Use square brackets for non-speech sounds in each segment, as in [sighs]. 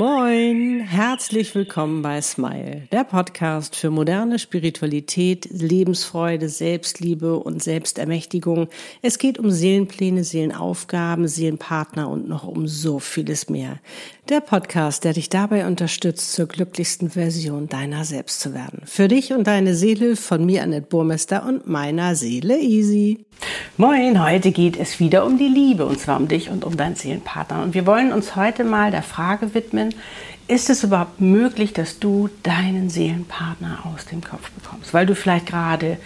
Moin, herzlich willkommen bei Smile, der Podcast für moderne Spiritualität, Lebensfreude, Selbstliebe und Selbstermächtigung. Es geht um Seelenpläne, Seelenaufgaben, Seelenpartner und noch um so vieles mehr. Der Podcast, der dich dabei unterstützt, zur glücklichsten Version deiner selbst zu werden. Für dich und deine Seele von mir, Annette Burmester und meiner Seele Easy. Moin, heute geht es wieder um die Liebe und zwar um dich und um deinen Seelenpartner. Und wir wollen uns heute mal der Frage widmen, ist es überhaupt möglich, dass du deinen Seelenpartner aus dem Kopf bekommst? Weil du vielleicht gerade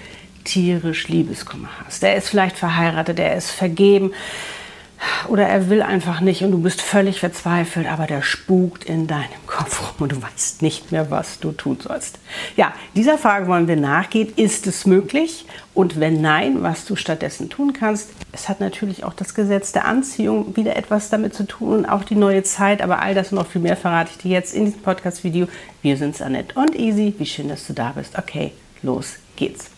tierisch Liebeskummer hast. Der ist vielleicht verheiratet, der ist vergeben oder er will einfach nicht und du bist völlig verzweifelt, aber der spukt in deinem Kopf rum und du weißt nicht mehr, was du tun sollst. Ja, dieser Frage wollen wir nachgehen. Ist es möglich? Und wenn nein, was du stattdessen tun kannst? Es hat natürlich auch das Gesetz der Anziehung wieder etwas damit zu tun und auch die neue Zeit, aber all das und noch viel mehr verrate ich dir jetzt in diesem Podcast-Video. Wir sind Annette und Easy. Wie schön, dass du da bist. Okay, los geht's.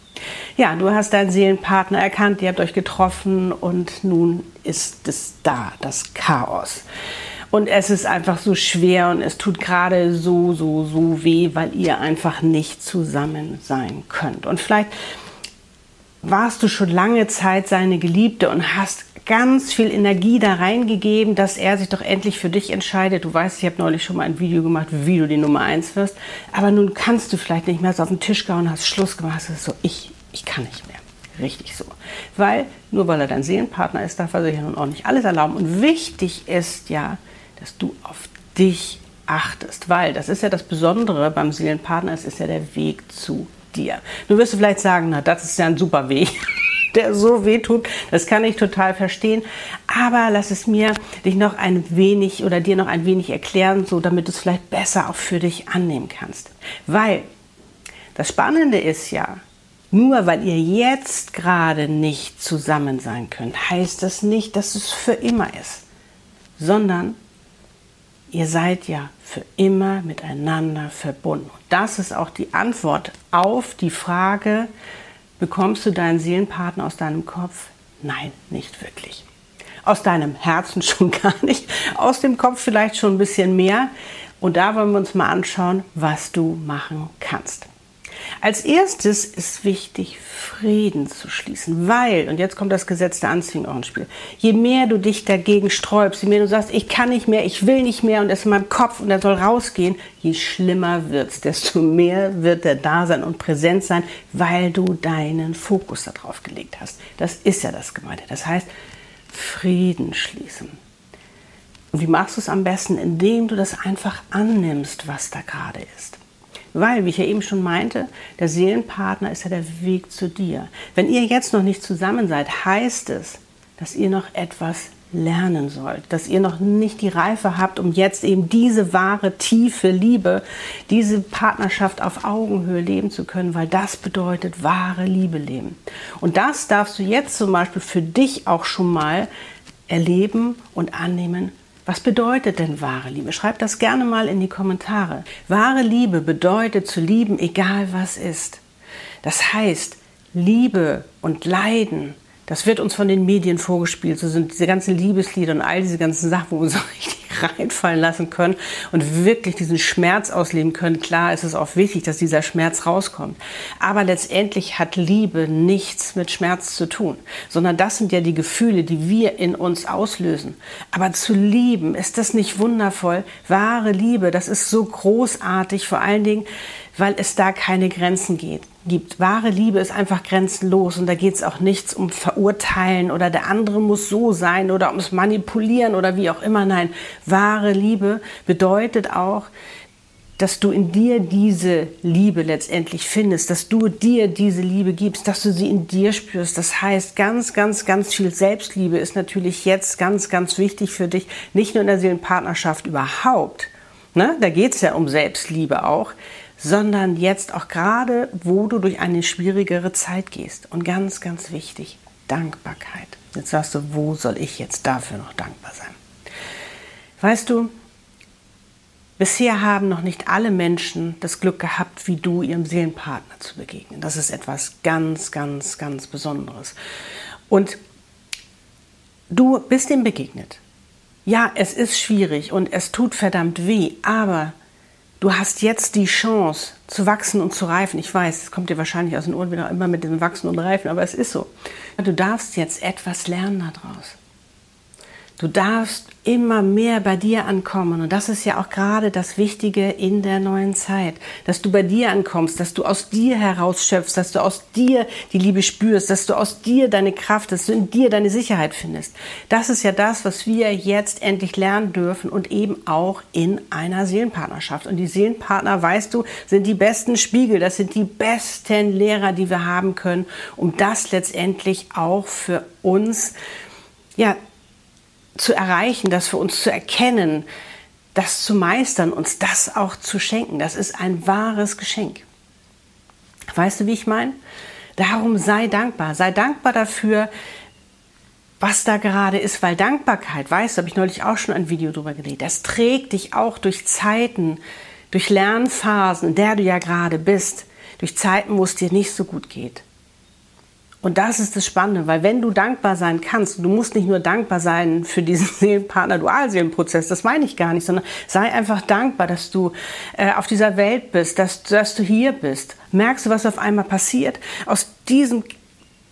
Ja, du hast deinen Seelenpartner erkannt, ihr habt euch getroffen und nun ist es da, das Chaos. Und es ist einfach so schwer und es tut gerade so, so, so weh, weil ihr einfach nicht zusammen sein könnt. Und vielleicht warst du schon lange Zeit seine Geliebte und hast ganz viel Energie da reingegeben, dass er sich doch endlich für dich entscheidet. Du weißt, ich habe neulich schon mal ein Video gemacht, wie du die Nummer eins wirst. Aber nun kannst du vielleicht nicht mehr so auf den Tisch gehauen, hast Schluss gemacht, hast so, ich, ich kann nicht mehr. Richtig so. Weil, nur weil er dein Seelenpartner ist, darf er sich ja nun auch nicht alles erlauben. Und wichtig ist ja, dass du auf dich achtest, weil das ist ja das Besondere beim Seelenpartner, es ist ja der Weg zu dir. Du wirst vielleicht sagen, na, das ist ja ein super Weg [laughs] der so weh tut. Das kann ich total verstehen. Aber lass es mir dich noch ein wenig oder dir noch ein wenig erklären, so damit du es vielleicht besser auch für dich annehmen kannst. Weil das Spannende ist ja, nur weil ihr jetzt gerade nicht zusammen sein könnt, heißt das nicht, dass es für immer ist, sondern ihr seid ja für immer miteinander verbunden. Und das ist auch die Antwort auf die Frage, bekommst du deinen Seelenpartner aus deinem Kopf? Nein, nicht wirklich. Aus deinem Herzen [laughs] schon gar nicht, aus dem Kopf vielleicht schon ein bisschen mehr. Und da wollen wir uns mal anschauen, was du machen kannst. Als erstes ist wichtig, Frieden zu schließen, weil, und jetzt kommt das Gesetz der Anziehung auch ins Spiel, je mehr du dich dagegen sträubst, je mehr du sagst, ich kann nicht mehr, ich will nicht mehr und es ist in meinem Kopf und er soll rausgehen, je schlimmer wird es, desto mehr wird er da sein und präsent sein, weil du deinen Fokus darauf gelegt hast. Das ist ja das Gemeinde. Das heißt, Frieden schließen. Und wie machst du es am besten? Indem du das einfach annimmst, was da gerade ist. Weil, wie ich ja eben schon meinte, der Seelenpartner ist ja der Weg zu dir. Wenn ihr jetzt noch nicht zusammen seid, heißt es, dass ihr noch etwas lernen sollt, dass ihr noch nicht die Reife habt, um jetzt eben diese wahre, tiefe Liebe, diese Partnerschaft auf Augenhöhe leben zu können, weil das bedeutet wahre Liebe leben. Und das darfst du jetzt zum Beispiel für dich auch schon mal erleben und annehmen was bedeutet denn wahre Liebe? Schreibt das gerne mal in die Kommentare. Wahre Liebe bedeutet zu lieben, egal was ist. Das heißt, Liebe und Leiden, das wird uns von den Medien vorgespielt. So sind diese ganzen Liebeslieder und all diese ganzen Sachen, wo wir [laughs] so richtig reinfallen lassen können und wirklich diesen Schmerz ausleben können. Klar ist es auch wichtig, dass dieser Schmerz rauskommt. Aber letztendlich hat Liebe nichts mit Schmerz zu tun, sondern das sind ja die Gefühle, die wir in uns auslösen. Aber zu lieben, ist das nicht wundervoll? Wahre Liebe, das ist so großartig, vor allen Dingen, weil es da keine Grenzen geht, gibt. Wahre Liebe ist einfach grenzenlos und da geht es auch nichts um Verurteilen oder der andere muss so sein oder ums Manipulieren oder wie auch immer. Nein, wahre Liebe bedeutet auch, dass du in dir diese Liebe letztendlich findest, dass du dir diese Liebe gibst, dass du sie in dir spürst. Das heißt, ganz, ganz, ganz viel Selbstliebe ist natürlich jetzt ganz, ganz wichtig für dich, nicht nur in der Seelenpartnerschaft überhaupt. Ne? Da geht es ja um Selbstliebe auch sondern jetzt auch gerade, wo du durch eine schwierigere Zeit gehst. Und ganz, ganz wichtig, Dankbarkeit. Jetzt sagst du, wo soll ich jetzt dafür noch dankbar sein? Weißt du, bisher haben noch nicht alle Menschen das Glück gehabt, wie du ihrem Seelenpartner zu begegnen. Das ist etwas ganz, ganz, ganz Besonderes. Und du bist ihm begegnet. Ja, es ist schwierig und es tut verdammt weh, aber du hast jetzt die Chance zu wachsen und zu reifen. Ich weiß, es kommt dir wahrscheinlich aus den Ohren wieder immer mit dem Wachsen und Reifen, aber es ist so. Du darfst jetzt etwas lernen daraus. Du darfst immer mehr bei dir ankommen. Und das ist ja auch gerade das Wichtige in der neuen Zeit, dass du bei dir ankommst, dass du aus dir herausschöpfst, dass du aus dir die Liebe spürst, dass du aus dir deine Kraft, dass du in dir deine Sicherheit findest. Das ist ja das, was wir jetzt endlich lernen dürfen und eben auch in einer Seelenpartnerschaft. Und die Seelenpartner, weißt du, sind die besten Spiegel, das sind die besten Lehrer, die wir haben können, um das letztendlich auch für uns ja, zu erreichen, das für uns zu erkennen, das zu meistern, uns das auch zu schenken. Das ist ein wahres Geschenk. Weißt du, wie ich meine? Darum sei dankbar. Sei dankbar dafür, was da gerade ist, weil Dankbarkeit, weißt du, habe ich neulich auch schon ein Video drüber gedreht, das trägt dich auch durch Zeiten, durch Lernphasen, in der du ja gerade bist, durch Zeiten, wo es dir nicht so gut geht. Und das ist das Spannende, weil wenn du dankbar sein kannst, du musst nicht nur dankbar sein für diesen [laughs] Seelenpartner-Dualseelenprozess, das meine ich gar nicht, sondern sei einfach dankbar, dass du äh, auf dieser Welt bist, dass, dass du hier bist. Merkst du, was auf einmal passiert? Aus diesem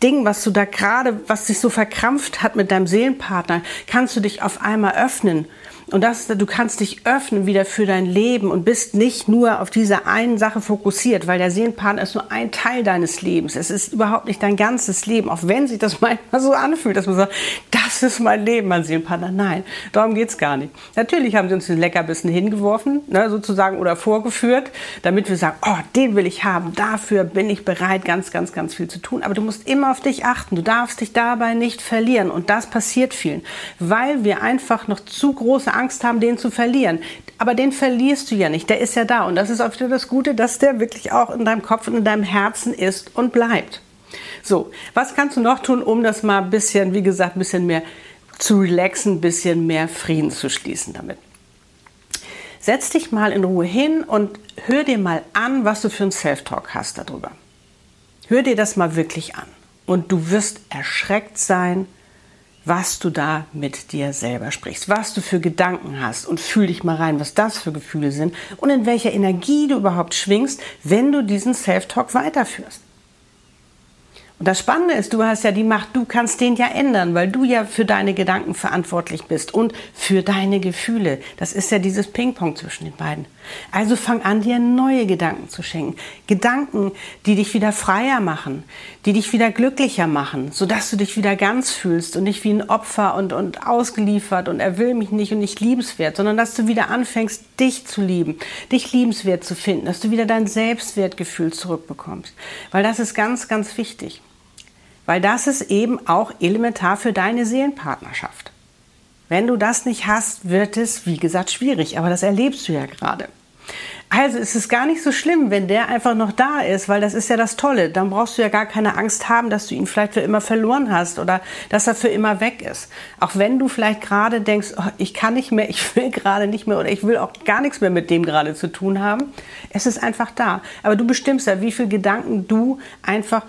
Ding, was du da gerade, was sich so verkrampft hat mit deinem Seelenpartner, kannst du dich auf einmal öffnen und das, du kannst dich öffnen wieder für dein Leben und bist nicht nur auf diese einen Sache fokussiert, weil der Seelenpartner ist nur ein Teil deines Lebens. Es ist überhaupt nicht dein ganzes Leben, auch wenn sich das [laughs] manchmal so anfühlt, dass man sagt, das ist mein Leben, mein Seelenpartner. Nein, darum geht's gar nicht. Natürlich haben sie uns den Leckerbissen hingeworfen, ne, sozusagen, oder vorgeführt, damit wir sagen, oh, den will ich haben, dafür bin ich bereit, ganz, ganz, ganz viel zu tun. Aber du musst immer auf dich achten. Du darfst dich dabei nicht verlieren. Und das passiert vielen, weil wir einfach noch zu große Angst haben, den zu verlieren. Aber den verlierst du ja nicht, der ist ja da. Und das ist auch wieder das Gute, dass der wirklich auch in deinem Kopf und in deinem Herzen ist und bleibt. So, was kannst du noch tun, um das mal ein bisschen, wie gesagt, ein bisschen mehr zu relaxen, ein bisschen mehr Frieden zu schließen damit? Setz dich mal in Ruhe hin und hör dir mal an, was du für ein Self-Talk hast darüber. Hör dir das mal wirklich an. Und du wirst erschreckt sein, was du da mit dir selber sprichst, was du für Gedanken hast und fühl dich mal rein, was das für Gefühle sind und in welcher Energie du überhaupt schwingst, wenn du diesen Self-Talk weiterführst. Und das Spannende ist, du hast ja die Macht, du kannst den ja ändern, weil du ja für deine Gedanken verantwortlich bist und für deine Gefühle. Das ist ja dieses Ping-Pong zwischen den beiden. Also fang an, dir neue Gedanken zu schenken. Gedanken, die dich wieder freier machen, die dich wieder glücklicher machen, sodass du dich wieder ganz fühlst und nicht wie ein Opfer und, und ausgeliefert und er will mich nicht und nicht liebenswert, sondern dass du wieder anfängst, dich zu lieben, dich liebenswert zu finden, dass du wieder dein Selbstwertgefühl zurückbekommst. Weil das ist ganz, ganz wichtig. Weil das ist eben auch elementar für deine Seelenpartnerschaft. Wenn du das nicht hast, wird es, wie gesagt, schwierig. Aber das erlebst du ja gerade. Also ist es gar nicht so schlimm, wenn der einfach noch da ist, weil das ist ja das Tolle. Dann brauchst du ja gar keine Angst haben, dass du ihn vielleicht für immer verloren hast oder dass er für immer weg ist. Auch wenn du vielleicht gerade denkst, oh, ich kann nicht mehr, ich will gerade nicht mehr oder ich will auch gar nichts mehr mit dem gerade zu tun haben. Es ist einfach da. Aber du bestimmst ja, wie viele Gedanken du einfach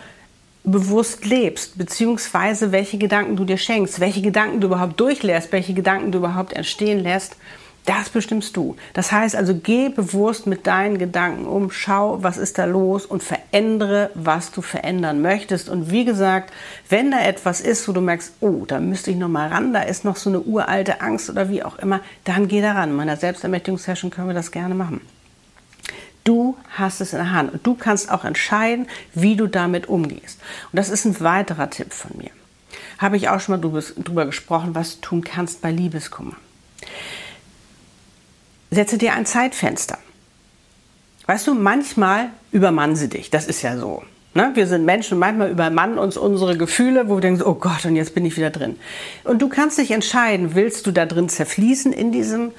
bewusst lebst, beziehungsweise welche Gedanken du dir schenkst, welche Gedanken du überhaupt durchlässt, welche Gedanken du überhaupt entstehen lässt, das bestimmst du. Das heißt also, geh bewusst mit deinen Gedanken um, schau, was ist da los und verändere, was du verändern möchtest. Und wie gesagt, wenn da etwas ist, wo du merkst, oh, da müsste ich noch mal ran, da ist noch so eine uralte Angst oder wie auch immer, dann geh da ran. In meiner Selbstermächtigungssession können wir das gerne machen. Du hast es in der Hand und du kannst auch entscheiden, wie du damit umgehst. Und das ist ein weiterer Tipp von mir. Habe ich auch schon mal drüber gesprochen, was du tun kannst bei Liebeskummer. Setze dir ein Zeitfenster. Weißt du, manchmal übermannen sie dich. Das ist ja so. Ne? Wir sind Menschen und manchmal übermannen uns unsere Gefühle, wo wir denken, oh Gott, und jetzt bin ich wieder drin. Und du kannst dich entscheiden, willst du da drin zerfließen in diesem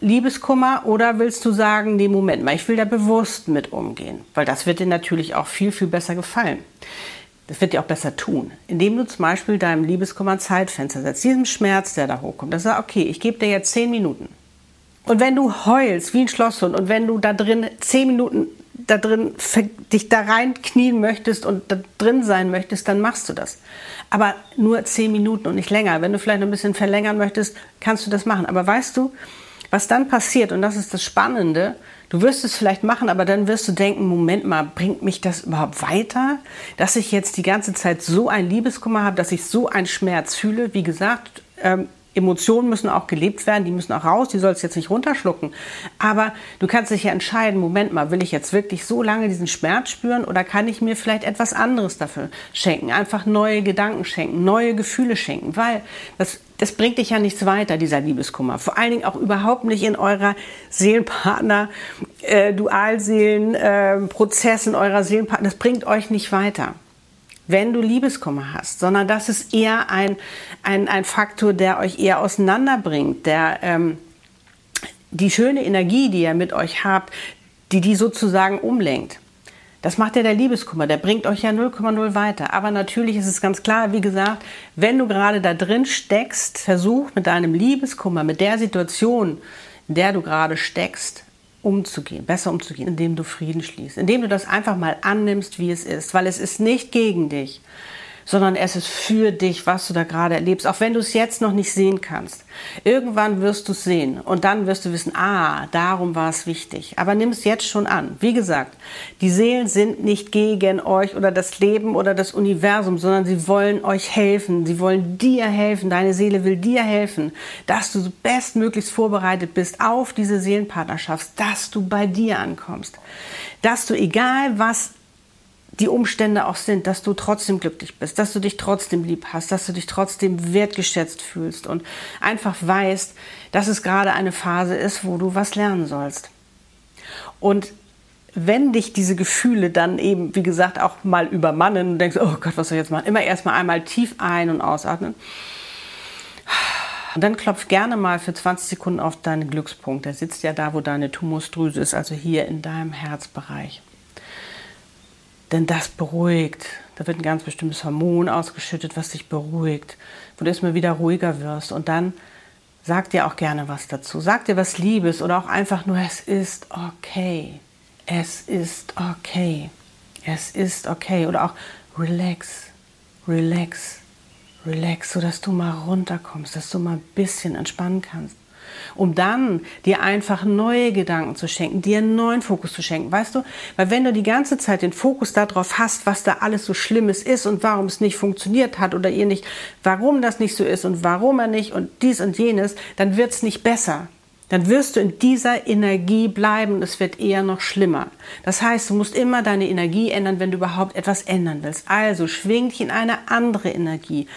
Liebeskummer oder willst du sagen, nee, Moment mal, ich will da bewusst mit umgehen? Weil das wird dir natürlich auch viel, viel besser gefallen. Das wird dir auch besser tun, indem du zum Beispiel deinem Liebeskummer Zeitfenster setzt, diesem Schmerz, der da hochkommt. Das ist okay, ich gebe dir jetzt zehn Minuten. Und wenn du heulst wie ein Schlosshund und wenn du da drin zehn Minuten da drin dich da reinknien möchtest und da drin sein möchtest, dann machst du das. Aber nur zehn Minuten und nicht länger. Wenn du vielleicht ein bisschen verlängern möchtest, kannst du das machen. Aber weißt du, was dann passiert, und das ist das Spannende, du wirst es vielleicht machen, aber dann wirst du denken, Moment mal, bringt mich das überhaupt weiter, dass ich jetzt die ganze Zeit so ein Liebeskummer habe, dass ich so einen Schmerz fühle. Wie gesagt, ähm, Emotionen müssen auch gelebt werden, die müssen auch raus, die sollst du jetzt nicht runterschlucken. Aber du kannst dich ja entscheiden, Moment mal, will ich jetzt wirklich so lange diesen Schmerz spüren oder kann ich mir vielleicht etwas anderes dafür schenken? Einfach neue Gedanken schenken, neue Gefühle schenken, weil das, das bringt dich ja nichts weiter, dieser Liebeskummer. Vor allen Dingen auch überhaupt nicht in eurer Seelenpartner, äh, Dualseelen-Prozess, äh, in eurer Seelenpartner. Das bringt euch nicht weiter wenn du Liebeskummer hast, sondern das ist eher ein, ein, ein Faktor, der euch eher auseinanderbringt, der ähm, die schöne Energie, die ihr mit euch habt, die die sozusagen umlenkt. Das macht ja der Liebeskummer, der bringt euch ja 0,0 weiter. Aber natürlich ist es ganz klar, wie gesagt, wenn du gerade da drin steckst, versuch mit deinem Liebeskummer, mit der Situation, in der du gerade steckst, umzugehen, besser umzugehen, indem du Frieden schließt, indem du das einfach mal annimmst, wie es ist, weil es ist nicht gegen dich, sondern es ist für dich, was du da gerade erlebst, auch wenn du es jetzt noch nicht sehen kannst. Irgendwann wirst du es sehen und dann wirst du wissen, ah, darum war es wichtig. Aber nimm es jetzt schon an. Wie gesagt, die Seelen sind nicht gegen euch oder das Leben oder das Universum, sondern sie wollen euch helfen. Sie wollen dir helfen. Deine Seele will dir helfen, dass du bestmöglichst vorbereitet bist auf diese Seelenpartnerschaft, dass du bei dir ankommst. Dass du, egal was die Umstände auch sind, dass du trotzdem glücklich bist, dass du dich trotzdem lieb hast, dass du dich trotzdem wertgeschätzt fühlst und einfach weißt, dass es gerade eine Phase ist, wo du was lernen sollst. Und wenn dich diese Gefühle dann eben, wie gesagt, auch mal übermannen und denkst, oh Gott, was soll ich jetzt machen? Immer erstmal einmal tief ein- und ausatmen. Und dann klopf gerne mal für 20 Sekunden auf deinen Glückspunkt. Der sitzt ja da, wo deine Tumusdrüse ist, also hier in deinem Herzbereich. Denn das beruhigt. Da wird ein ganz bestimmtes Hormon ausgeschüttet, was dich beruhigt, wo du erstmal wieder ruhiger wirst. Und dann sag dir auch gerne was dazu. Sag dir was Liebes oder auch einfach nur, es ist okay. Es ist okay. Es ist okay. Oder auch relax, relax, relax, sodass du mal runterkommst, dass du mal ein bisschen entspannen kannst um dann dir einfach neue Gedanken zu schenken, dir einen neuen Fokus zu schenken. Weißt du, weil wenn du die ganze Zeit den Fokus darauf hast, was da alles so Schlimmes ist und warum es nicht funktioniert hat oder ihr nicht, warum das nicht so ist und warum er nicht und dies und jenes, dann wird es nicht besser dann wirst du in dieser Energie bleiben und es wird eher noch schlimmer. Das heißt, du musst immer deine Energie ändern, wenn du überhaupt etwas ändern willst. Also schwing dich in eine andere Energie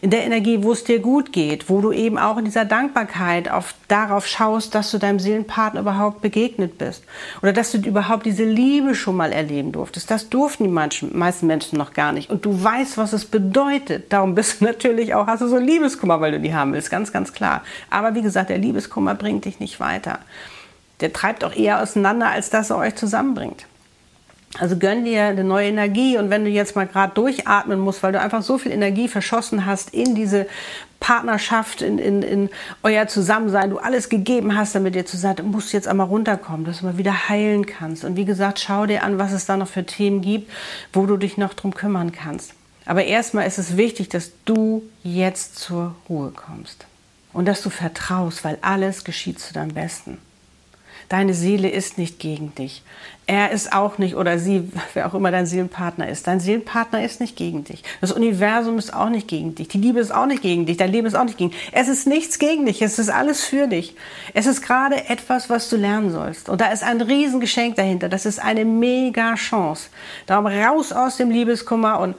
in der Energie, wo es dir gut geht, wo du eben auch in dieser Dankbarkeit auf, darauf schaust, dass du deinem Seelenpartner überhaupt begegnet bist oder dass du überhaupt diese Liebe schon mal erleben durftest. Das durften die manchen, meisten Menschen noch gar nicht und du weißt, was es bedeutet. Darum bist du [laughs] natürlich auch, hast du so Liebeskummer, weil du die haben willst, ganz, ganz klar. Aber wie gesagt, der Liebeskummer bringt dich nicht weiter. Der treibt auch eher auseinander, als dass er euch zusammenbringt. Also gönn dir eine neue Energie und wenn du jetzt mal gerade durchatmen musst, weil du einfach so viel Energie verschossen hast in diese Partnerschaft, in, in, in euer Zusammensein, du alles gegeben hast, damit ihr zusammen, musst jetzt einmal runterkommen, dass du mal wieder heilen kannst. Und wie gesagt, schau dir an, was es da noch für Themen gibt, wo du dich noch drum kümmern kannst. Aber erstmal ist es wichtig, dass du jetzt zur Ruhe kommst und dass du vertraust, weil alles geschieht zu deinem Besten. Deine Seele ist nicht gegen dich. Er ist auch nicht oder sie, wer auch immer dein Seelenpartner ist. Dein Seelenpartner ist nicht gegen dich. Das Universum ist auch nicht gegen dich. Die Liebe ist auch nicht gegen dich. Dein Leben ist auch nicht gegen dich. Es ist nichts gegen dich. Es ist alles für dich. Es ist gerade etwas, was du lernen sollst. Und da ist ein Riesengeschenk dahinter. Das ist eine mega Chance. Darum raus aus dem Liebeskummer und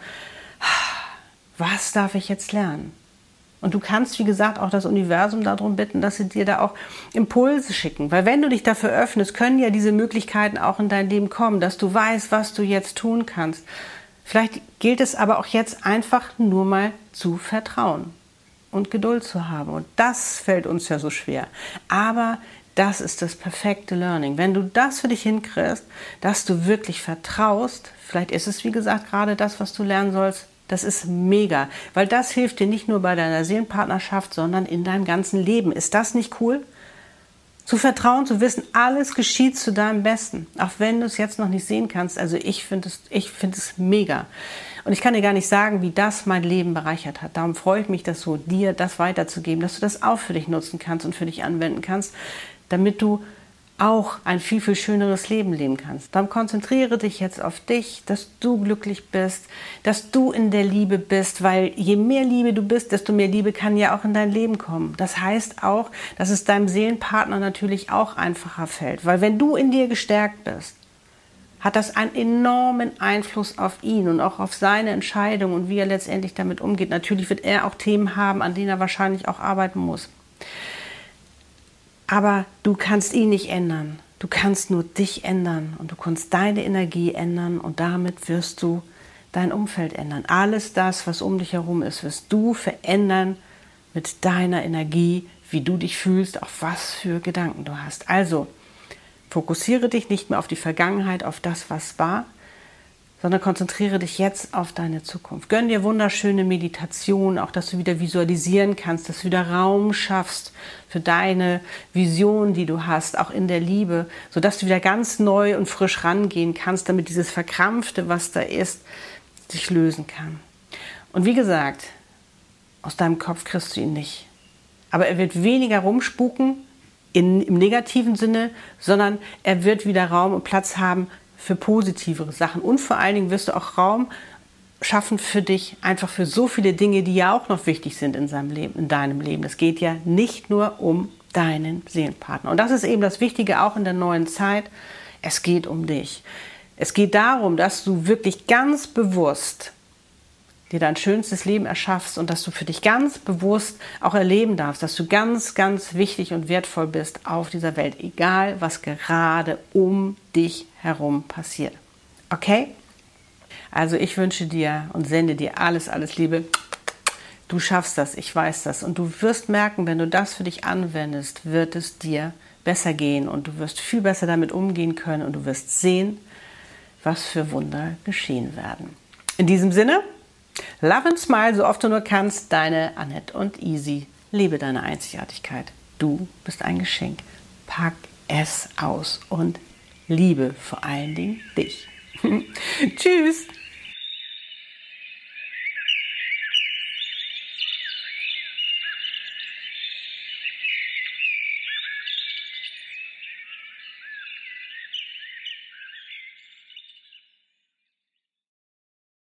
[sighs] was darf ich jetzt lernen? Und du kannst, wie gesagt, auch das Universum darum bitten, dass sie dir da auch Impulse schicken. Weil wenn du dich dafür öffnest, können ja diese Möglichkeiten auch in dein Leben kommen, dass du weißt, was du jetzt tun kannst. Vielleicht gilt es aber auch jetzt einfach nur mal zu vertrauen und Geduld zu haben. Und das fällt uns ja so schwer. Aber das ist das perfekte Learning. Wenn du das für dich hinkriegst, dass du wirklich vertraust, vielleicht ist es, wie gesagt, gerade das, was du lernen sollst, das ist mega, weil das hilft dir nicht nur bei deiner Seelenpartnerschaft, sondern in deinem ganzen Leben. Ist das nicht cool? Zu vertrauen, zu wissen, alles geschieht zu deinem Besten, auch wenn du es jetzt noch nicht sehen kannst. Also ich finde es, ich finde es mega. Und ich kann dir gar nicht sagen, wie das mein Leben bereichert hat. Darum freue ich mich, das so dir das weiterzugeben, dass du das auch für dich nutzen kannst und für dich anwenden kannst, damit du auch ein viel, viel schöneres Leben leben kannst. Darum konzentriere dich jetzt auf dich, dass du glücklich bist, dass du in der Liebe bist, weil je mehr Liebe du bist, desto mehr Liebe kann ja auch in dein Leben kommen. Das heißt auch, dass es deinem Seelenpartner natürlich auch einfacher fällt, weil wenn du in dir gestärkt bist, hat das einen enormen Einfluss auf ihn und auch auf seine Entscheidung und wie er letztendlich damit umgeht. Natürlich wird er auch Themen haben, an denen er wahrscheinlich auch arbeiten muss. Aber du kannst ihn nicht ändern. Du kannst nur dich ändern und du kannst deine Energie ändern und damit wirst du dein Umfeld ändern. Alles das, was um dich herum ist, wirst du verändern mit deiner Energie, wie du dich fühlst, auf was für Gedanken du hast. Also fokussiere dich nicht mehr auf die Vergangenheit, auf das, was war, sondern konzentriere dich jetzt auf deine Zukunft. Gönn dir wunderschöne Meditation, auch dass du wieder visualisieren kannst, dass du wieder Raum schaffst für deine Vision, die du hast, auch in der Liebe, sodass du wieder ganz neu und frisch rangehen kannst, damit dieses Verkrampfte, was da ist, sich lösen kann. Und wie gesagt, aus deinem Kopf kriegst du ihn nicht. Aber er wird weniger rumspuken in, im negativen Sinne, sondern er wird wieder Raum und Platz haben für positivere Sachen. Und vor allen Dingen wirst du auch Raum schaffen für dich, einfach für so viele Dinge, die ja auch noch wichtig sind in, seinem Leben, in deinem Leben. Es geht ja nicht nur um deinen Seelenpartner. Und das ist eben das Wichtige auch in der neuen Zeit. Es geht um dich. Es geht darum, dass du wirklich ganz bewusst dir dein schönstes Leben erschaffst und dass du für dich ganz bewusst auch erleben darfst, dass du ganz, ganz wichtig und wertvoll bist auf dieser Welt, egal was gerade um dich herum passiert. Okay? Also ich wünsche dir und sende dir alles, alles Liebe. Du schaffst das, ich weiß das. Und du wirst merken, wenn du das für dich anwendest, wird es dir besser gehen und du wirst viel besser damit umgehen können und du wirst sehen, was für Wunder geschehen werden. In diesem Sinne, Love and Smile, so oft du nur kannst, deine Annette und Easy. Lebe deine Einzigartigkeit. Du bist ein Geschenk. Pack es aus und liebe vor allen Dingen dich. [laughs] Tschüss.